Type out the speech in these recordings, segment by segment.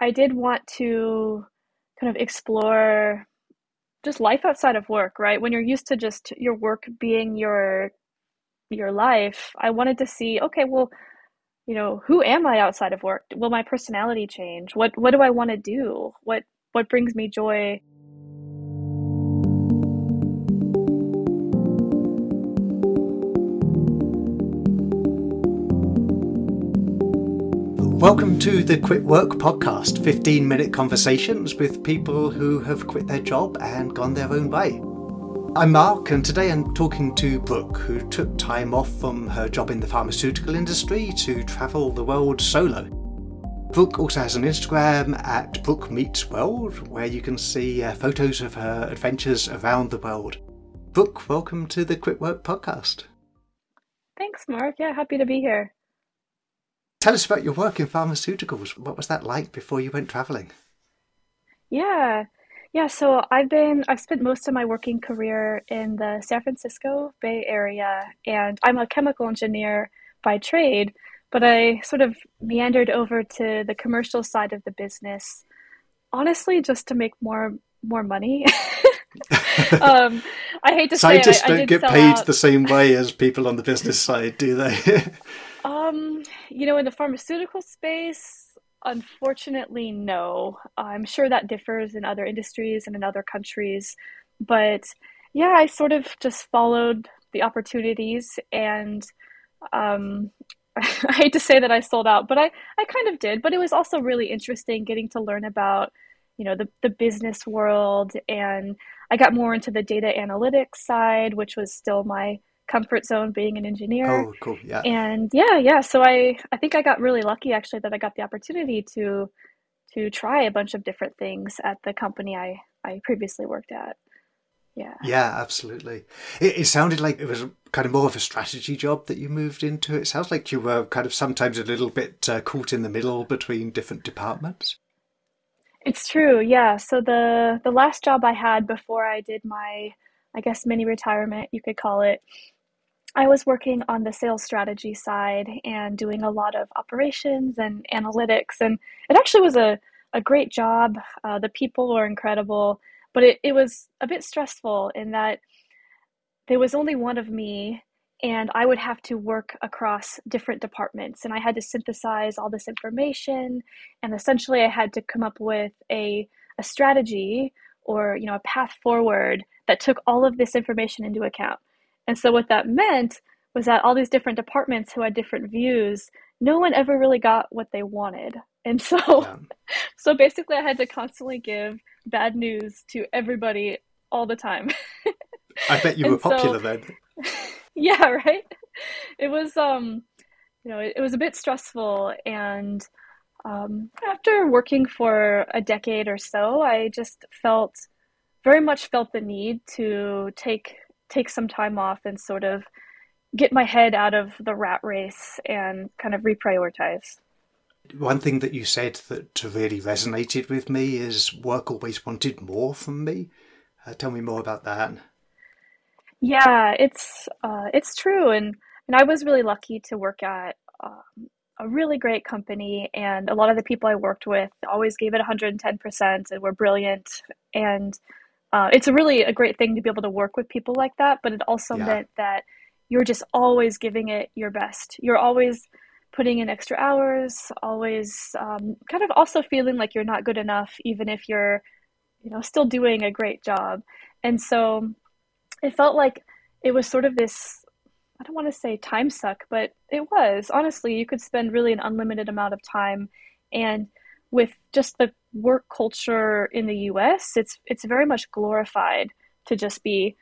I did want to kind of explore just life outside of work, right? When you're used to just your work being your your life, I wanted to see, okay, well, you know, who am I outside of work? Will my personality change? What what do I want to do? What what brings me joy? Welcome to the Quit Work podcast 15 minute conversations with people who have quit their job and gone their own way. I'm Mark, and today I'm talking to Brooke, who took time off from her job in the pharmaceutical industry to travel the world solo. Brooke also has an Instagram at Brooke Meets World, where you can see uh, photos of her adventures around the world. Brooke, welcome to the Quit Work podcast. Thanks, Mark. Yeah, happy to be here. Tell us about your work in pharmaceuticals. What was that like before you went traveling? Yeah. Yeah, so I've been I've spent most of my working career in the San Francisco Bay Area and I'm a chemical engineer by trade, but I sort of meandered over to the commercial side of the business honestly just to make more more money. um, I hate to Scientists say I, I don't get paid out... the same way as people on the business side, do they? Um, you know, in the pharmaceutical space, unfortunately, no. I'm sure that differs in other industries and in other countries. But yeah, I sort of just followed the opportunities and um, I hate to say that I sold out, but I, I kind of did. But it was also really interesting getting to learn about, you know, the, the business world. And I got more into the data analytics side, which was still my comfort zone being an engineer. Oh, cool. Yeah. And yeah, yeah. So I I think I got really lucky actually that I got the opportunity to to try a bunch of different things at the company I I previously worked at. Yeah. Yeah, absolutely. It, it sounded like it was kind of more of a strategy job that you moved into. It sounds like you were kind of sometimes a little bit uh, caught in the middle between different departments. It's true. Yeah. So the the last job I had before I did my I guess mini retirement, you could call it, I was working on the sales strategy side and doing a lot of operations and analytics. And it actually was a, a great job. Uh, the people were incredible, but it, it was a bit stressful in that there was only one of me and I would have to work across different departments and I had to synthesize all this information and essentially I had to come up with a, a strategy or you know a path forward that took all of this information into account. And so what that meant was that all these different departments who had different views, no one ever really got what they wanted. And so yeah. so basically I had to constantly give bad news to everybody all the time. I bet you were popular so, then. Yeah, right? It was um you know, it, it was a bit stressful and um, after working for a decade or so, I just felt very much felt the need to take take some time off and sort of get my head out of the rat race and kind of reprioritize. One thing that you said that really resonated with me is work always wanted more from me. Uh, tell me more about that. Yeah, it's uh, it's true, and and I was really lucky to work at um, a really great company, and a lot of the people I worked with always gave it 110% and were brilliant. And uh, it's a really a great thing to be able to work with people like that, but it also yeah. meant that you're just always giving it your best. You're always putting in extra hours, always um, kind of also feeling like you're not good enough, even if you're, you know, still doing a great job. And so it felt like it was sort of this I don't want to say time suck, but it was. Honestly, you could spend really an unlimited amount of time and with just the work culture in the US, it's it's very much glorified to just be,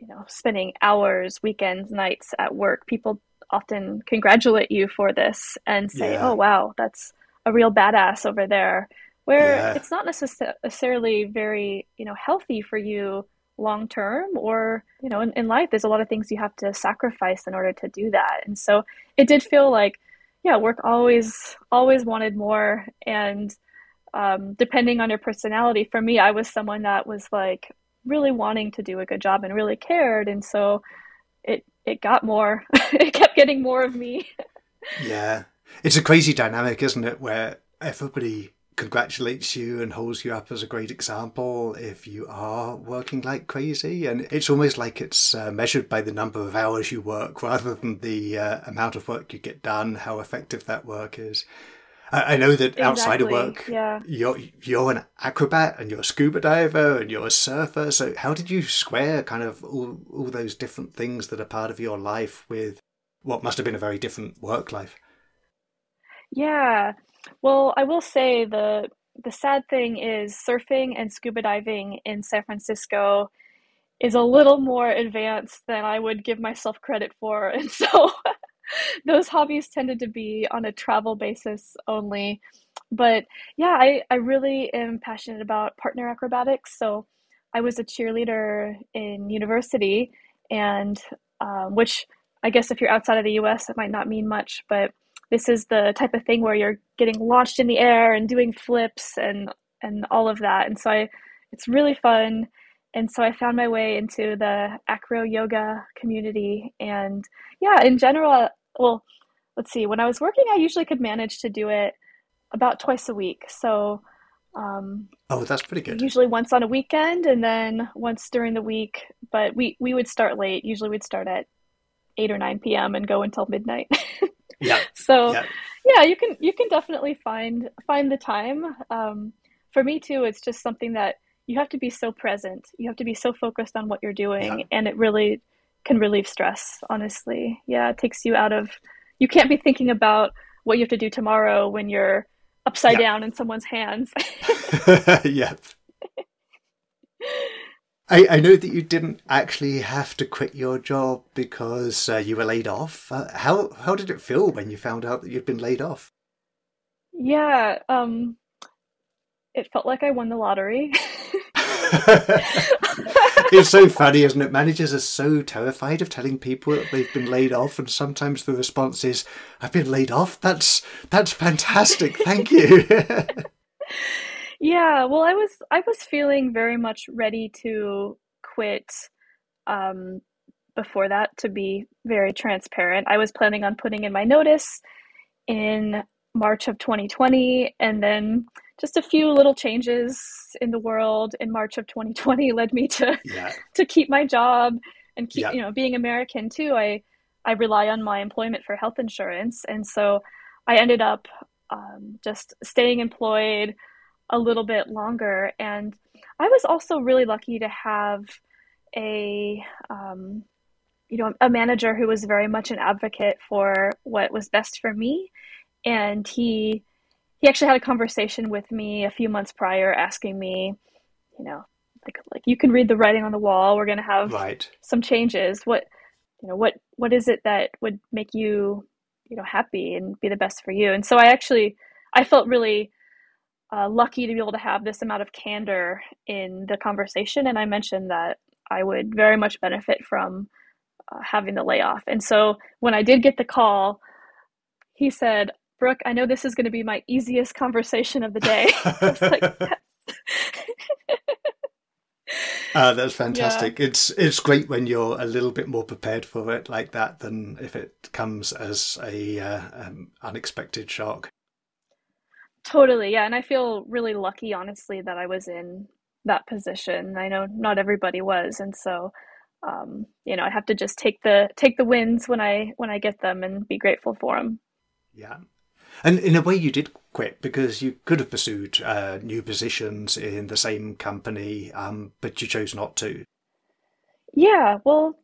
you know, spending hours, weekends, nights at work. People often congratulate you for this and say, yeah. "Oh, wow, that's a real badass over there." Where yeah. it's not necessarily very, you know, healthy for you long term or you know in, in life there's a lot of things you have to sacrifice in order to do that and so it did feel like yeah work always always wanted more and um, depending on your personality. For me, I was someone that was like really wanting to do a good job and really cared, and so it it got more. it kept getting more of me. yeah, it's a crazy dynamic, isn't it? Where everybody congratulates you and holds you up as a great example if you are working like crazy. And it's almost like it's uh, measured by the number of hours you work rather than the uh, amount of work you get done, how effective that work is. I, I know that Exactly. outside of work, Yeah. you're you're an acrobat and you're a scuba diver and you're a surfer. So how did you square kind of all, all those different things that are part of your life with what must have been a very different work life? Yeah. Well, I will say the the sad thing is surfing and scuba diving in San Francisco is a little more advanced than I would give myself credit for. And so those hobbies tended to be on a travel basis only. But yeah, I, I really am passionate about partner acrobatics. So I was a cheerleader in university, and um, which I guess if you're outside of the US, it might not mean much, but this is the type of thing where you're getting launched in the air and doing flips and and all of that. And so I, it's really fun. And so I found my way into the acro yoga community. And yeah, in general, well, let's see, when I was working, I usually could manage to do it about twice a week. So um, Oh, that's pretty good. usually once on a weekend and then once during the week. But we, we would start late. Usually we'd start at 8 or 9 p.m. and go until midnight. Yeah, so yeah, yeah you can you can definitely find find the time um, for me too it's just something that you have to be so present you have to be so focused on what you're doing yeah. and it really can relieve stress honestly yeah it takes you out of you can't be thinking about what you have to do tomorrow when you're upside down in someone's hands yeah. I, I know that you didn't actually have to quit your job because uh, you were laid off. Uh, how how did it feel when you found out that you'd been laid off? yeah um it felt like i won the lottery it's so funny, isn't it? Managers are so terrified of telling people that they've been laid off, and sometimes the response is, "I've been laid off. That's that's fantastic. Thank you." Yeah, well, I was I was feeling very much ready to quit um, before that, to be very transparent. I was planning on putting in my notice in March of 2020, and then just a few little changes in the world in March of 2020 led me to yeah, to keep my job and keep, Yeah. you know, being American too. I I rely on my employment for health insurance, and so I ended up um, just staying employed a little bit longer. And I was also really lucky to have a um, you know a manager who was very much an advocate for what was best for me, and he he actually had a conversation with me a few months prior, asking me, you know, like like you can read the writing on the wall. We're gonna have right. some changes. What you know, what what is it that would make you you know happy and be the best for you? And so I actually I felt really uh, lucky to be able to have this amount of candor in the conversation, and I mentioned that I would very much benefit from uh, having the layoff. And so when I did get the call, he said, "Brooke, I know this is going to be my easiest conversation of the day." Like, Uh, that's fantastic. It's it's great when you're a little bit more prepared for it like that than if it comes as a uh, um, unexpected shock. Totally, yeah, and I feel really lucky, honestly, that I was in that position. I know not everybody was, and so um, you know, I have to just take the take the wins when I when I get them and be grateful for them. Yeah, and in a way, you did quit because you could have pursued uh, new positions in the same company, um, but you chose not to. Yeah, well,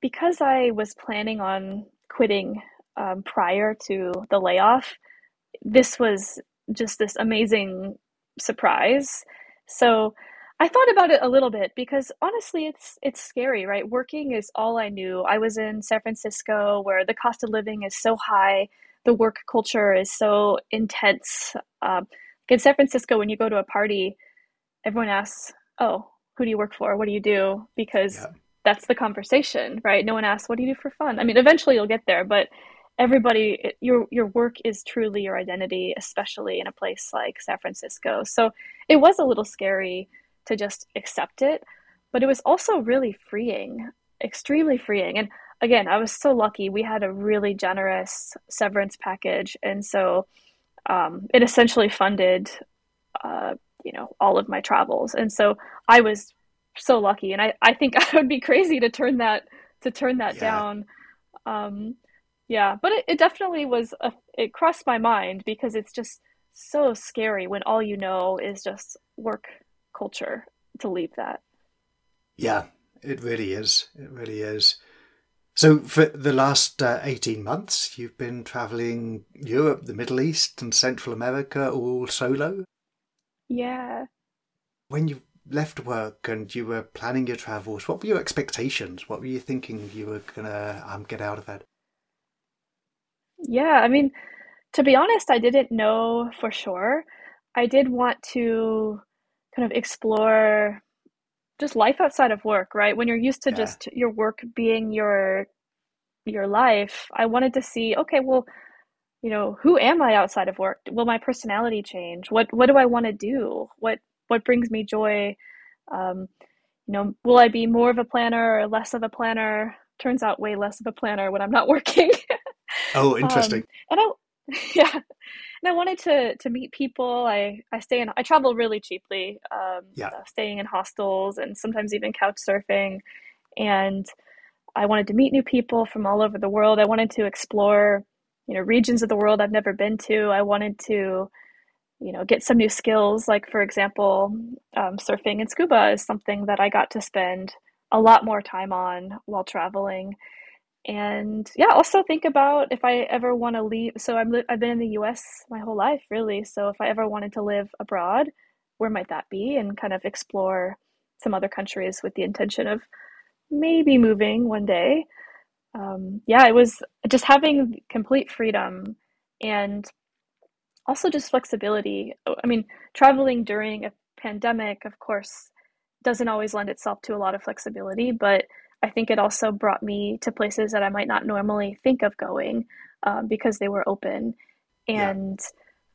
because I was planning on quitting um, prior to the layoff, this was just this amazing surprise. So I thought about it a little bit because honestly, it's it's scary, right? Working is all I knew. I was in San Francisco where the cost of living is so high, the work culture is so intense. Um, in San Francisco, when you go to a party, everyone asks, "Oh, who do you work for? What do you do?" Because Yeah. that's the conversation, right? No one asks, "What do you do for fun?" I mean, eventually you'll get there, but everybody, your your work is truly your identity, especially in a place like San Francisco. So it was a little scary to just accept it, but it was also really freeing, extremely freeing. And again, I was so lucky. We had a really generous severance package, and so um, it essentially funded, uh, you know, all of my travels. And so I was so lucky. And I, I think I would be crazy to turn that, to turn that yeah. down. Um, yeah, but it, it definitely was, a, it crossed my mind because it's just so scary when all you know is just work culture to leave that. Yeah, it really is. It really is. So, for the last uh, 18 months, you've been traveling Europe, the Middle East, and Central America all solo? Yeah. When you left work and you were planning your travels, what were your expectations? What were you thinking you were going to um, get out of it? Yeah, I mean, to be honest, I didn't know for sure. I did want to kind of explore just life outside of work, right? When you're used to yeah. just your work being your your life, I wanted to see, okay, well, you know, who am I outside of work? Will my personality change? What what do I want to do? What what brings me joy? Um, you know, will I be more of a planner or less of a planner? Turns out way less of a planner when I'm not working. oh, interesting. Um, and I yeah and i wanted to to meet people. I i stay in i travel really cheaply um yeah. Uh, staying in hostels and sometimes even couch surfing. And i wanted to meet new people from all over the world. I wanted to explore you know regions of the world i've never been to. I wanted to you know get some new skills. Like for example um, surfing and scuba is something that i got to spend a lot more time on while traveling and yeah also think about if i ever want to leave so i'm li- i've been in the us my whole life really so if i ever wanted to live abroad where might that be? And kind of explore some other countries with the intention of maybe moving one day. Um, yeah it was just having complete freedom and also just flexibility. I mean traveling during a pandemic of course doesn't always lend itself to a lot of flexibility but I think it also brought me to places that I might not normally think of going um, because they were open. And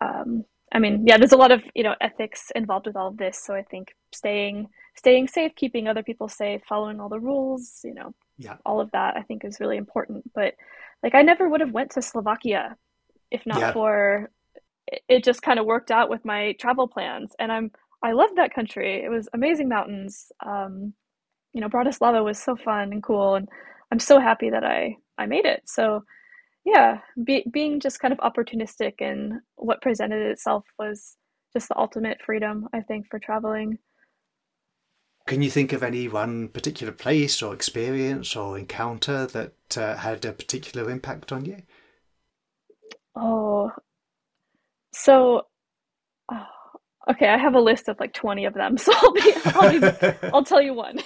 yeah. um, I mean, yeah, there's a lot of you know ethics involved with all of this. So I think staying staying safe, keeping other people safe, following all the rules, you know, yeah. all of that I think is really important. But like, I never would have went to Slovakia if not yeah. for it. Just kind of worked out with my travel plans, and I'm I love that country. It was amazing mountains. Um, you know, Bratislava was so fun and cool, and I'm so happy that I I made it. So, yeah, be, being just kind of opportunistic and what presented itself was just the ultimate freedom, I think, for traveling. Can you think of any one particular place or experience or encounter that uh, had a particular impact on you? Oh, so oh, Okay, I have a list of like 20 of them, so I'll be, I'll, be, I'll tell you one.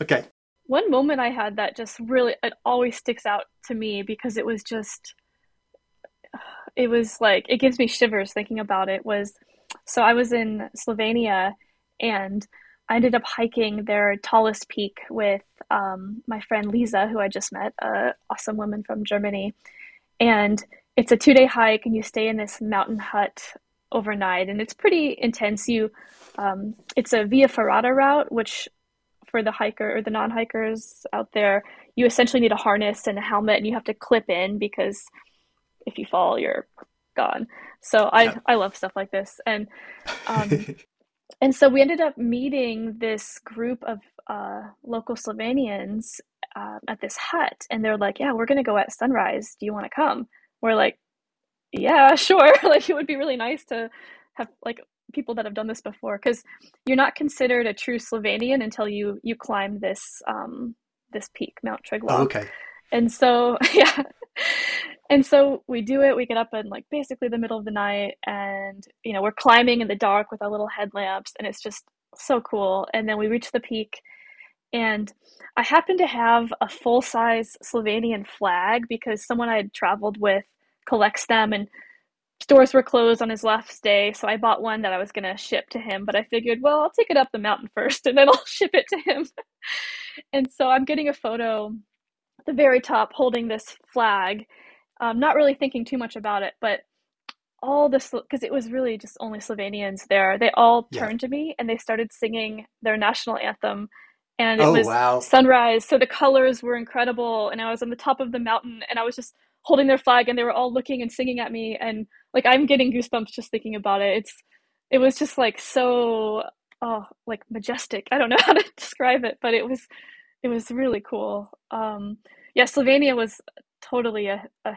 Okay. One moment I had that just really, it always sticks out to me because it was just, it was like, it gives me shivers thinking about it was, so I was in Slovenia and I ended up hiking their tallest peak with um, my friend Lisa, who I just met, a awesome woman from Germany. And it's a two day hike, and you stay in this mountain hut overnight, and it's pretty intense. You, um, it's a Via Ferrata route, which for the hiker or the non-hikers out there, you essentially need a harness and a helmet, and you have to clip in because if you fall, you're gone. So I yeah. I love stuff like this, and um, and so we ended up meeting this group of uh, local Slovenians uh, at this hut, and they're like, "Yeah, we're gonna go at sunrise. Do you want to come?" We're like, yeah, sure. like it would be really nice to have like people that have done this before because you're not considered a true Slovenian until you you climb this um this peak, Mount Triglav. Oh, okay. And so yeah. And so we do it. We get up in like basically the middle of the night and you know, we're climbing in the dark with our little headlamps and it's just so cool. And then we reach the peak and I happen to have a full size Slovenian flag because someone I had traveled with collects them and stores were closed on his last day so i bought one that i was going to ship to him but i figured well i'll take it up the mountain first and then i'll ship it to him and so i'm getting a photo at the very top holding this flag um, not really thinking too much about it but all this because it was really just only slovenians there they all turned yeah. to me and they started singing their national anthem and it oh, was wow. sunrise so the colors were incredible and i was on the top of the mountain and i was just holding their flag and they were all looking and singing at me and like I'm getting goosebumps just thinking about it. It's it was just like so oh like majestic. I don't know how to describe it, but it was it was really cool. Um yeah, Slovenia was totally a, a I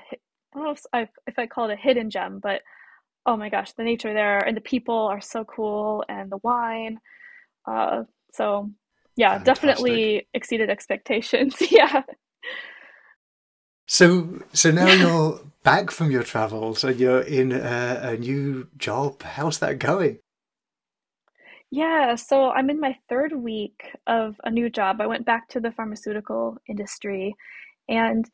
don't know if I, if I call it a hidden gem, but oh my gosh, the nature there and the people are so cool and the wine. Uh, so yeah, Fantastic. definitely exceeded expectations. yeah. So, so now you're back from your travels and you're in a, a, new job. How's that going? Yeah, so I'm in my third week of a new job. I went back to the pharmaceutical industry, and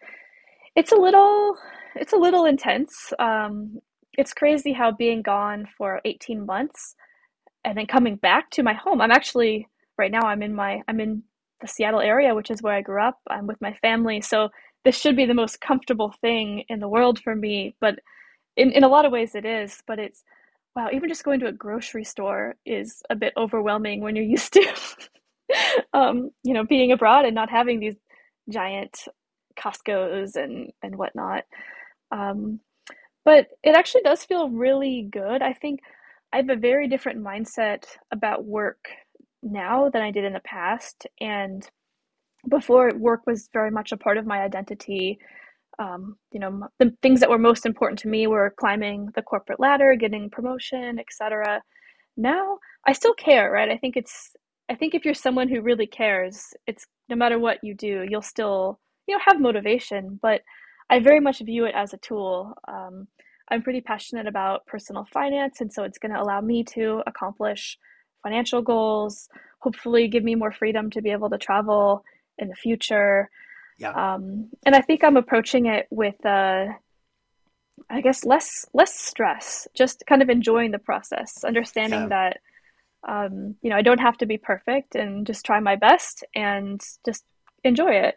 it's a little, it's a little intense. Um, it's crazy how being gone for 18 months and then coming back to my home. I'm actually right now. I'm in my, I'm in the Seattle area, which is where I grew up. I'm with my family, so this should be the most comfortable thing in the world for me, but in, in a lot of ways it is, but it's wow, even just going to a grocery store is a bit overwhelming when you're used to um, you know, being abroad and not having these giant Costco's and and whatnot. Um, but it actually does feel really good. I think I have a very different mindset about work now than I did in the past, and before work was very much a part of my identity. Um, you know the things that were most important to me were climbing the corporate ladder getting promotion etc now i still care right? I think it's i think if you're someone who really cares it's no matter what you do you'll still you know have motivation but i very much view it as a tool. Um, i'm pretty passionate about personal finance and so it's going to allow me to accomplish financial goals hopefully give me more freedom to be able to travel in the future. Yeah. Um, and I think I'm approaching it with, uh, I guess, less less stress. Just kind of enjoying the process, understanding yeah. that, um, you know, I don't have to be perfect, and just try my best and just enjoy it.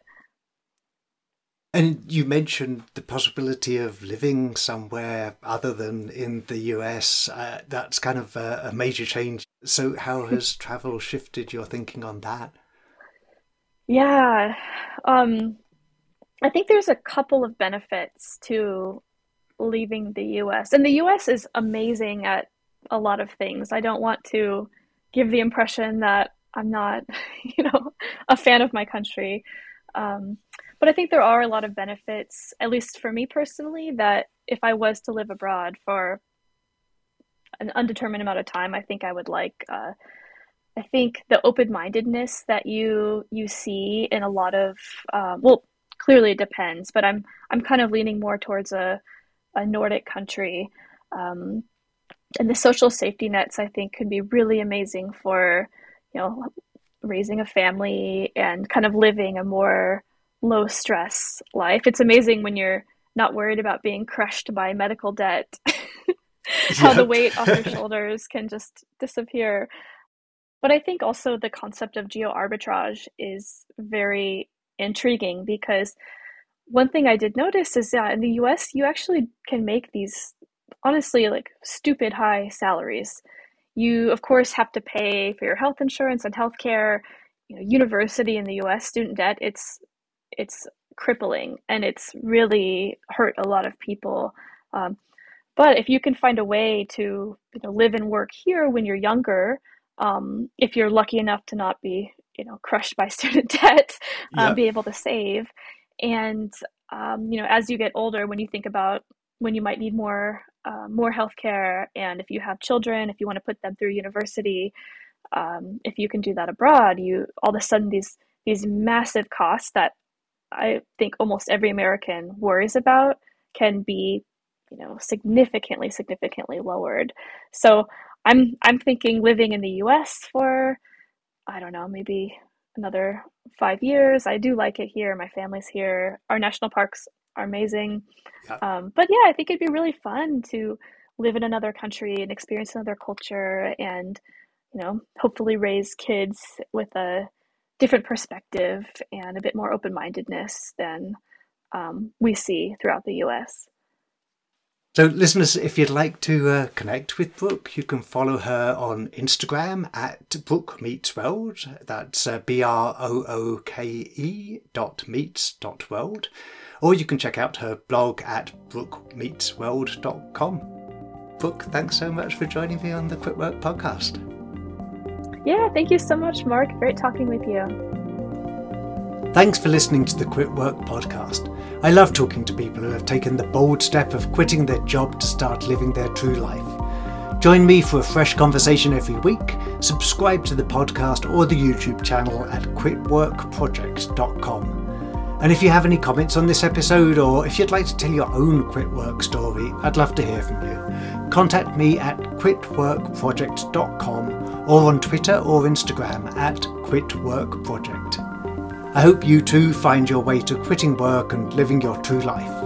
And you mentioned the possibility of living somewhere other than in the US. Uh, that's kind of a, a major change. So, how has travel shifted your thinking on that? Yeah. Um, I think there's a couple of benefits to leaving the US. And the US is amazing at a lot of things. I don't want to give the impression that I'm not, you know, a fan of my country. Um, but I think there are a lot of benefits, at least for me personally, that if I was to live abroad for an undetermined amount of time, I think I would like. Uh, I think the open-mindedness that you you see in a lot of uh, well, clearly it depends, but I'm I'm kind of leaning more towards a a Nordic country, um, and the social safety nets I think can be really amazing for you know raising a family and kind of living a more low stress life. It's amazing when you're not worried about being crushed by medical debt. How the weight off your shoulders can just disappear. But I think also the concept of geo arbitrage is very intriguing because one thing I did notice is that in the US, you actually can make these honestly like stupid high salaries. You, of course, have to pay for your health insurance and healthcare. You know, university in the US, student debt, it's it's crippling and it's really hurt a lot of people. Um, but if you can find a way to you know, live and work here when you're younger, um, if you're lucky enough to not be you know crushed by student debt um, yep. be able to save and um, you know as you get older when you think about when you might need more uh, more healthcare and if you have children if you want to put them through university um, if you can do that abroad you all of a sudden these these massive costs that i think almost every american worries about can be you know significantly significantly lowered so I'm I'm thinking living in the US for I don't know, maybe another 5 years. I do like it here. My family's here. Our national parks are amazing. Yeah. Um, but yeah, I think it'd be really fun to live in another country and experience another culture and you know, hopefully raise kids with a different perspective and a bit more open-mindedness than um, we see throughout the US. So, listeners, if you'd like to uh, connect with Brooke, you can follow her on Instagram at Brooke Meets World. That's uh, B R O O K E dot meets dot world. Or you can check out her blog at brookemeetsworld.com. Brooke, thanks so much for joining me on the Quit Work podcast. Yeah, thank you so much, Mark. Great talking with you. Thanks for listening to the Quit Work podcast. I love talking to people who have taken the bold step of quitting their job to start living their true life. Join me for a fresh conversation every week. Subscribe to the podcast or the YouTube channel at quitworkproject.com. And if you have any comments on this episode, or if you'd like to tell your own quit work story, I'd love to hear from you. Contact me at quitworkproject.com or on Twitter or Instagram at quitworkproject. I hope you too find your way to quitting work and living your true life.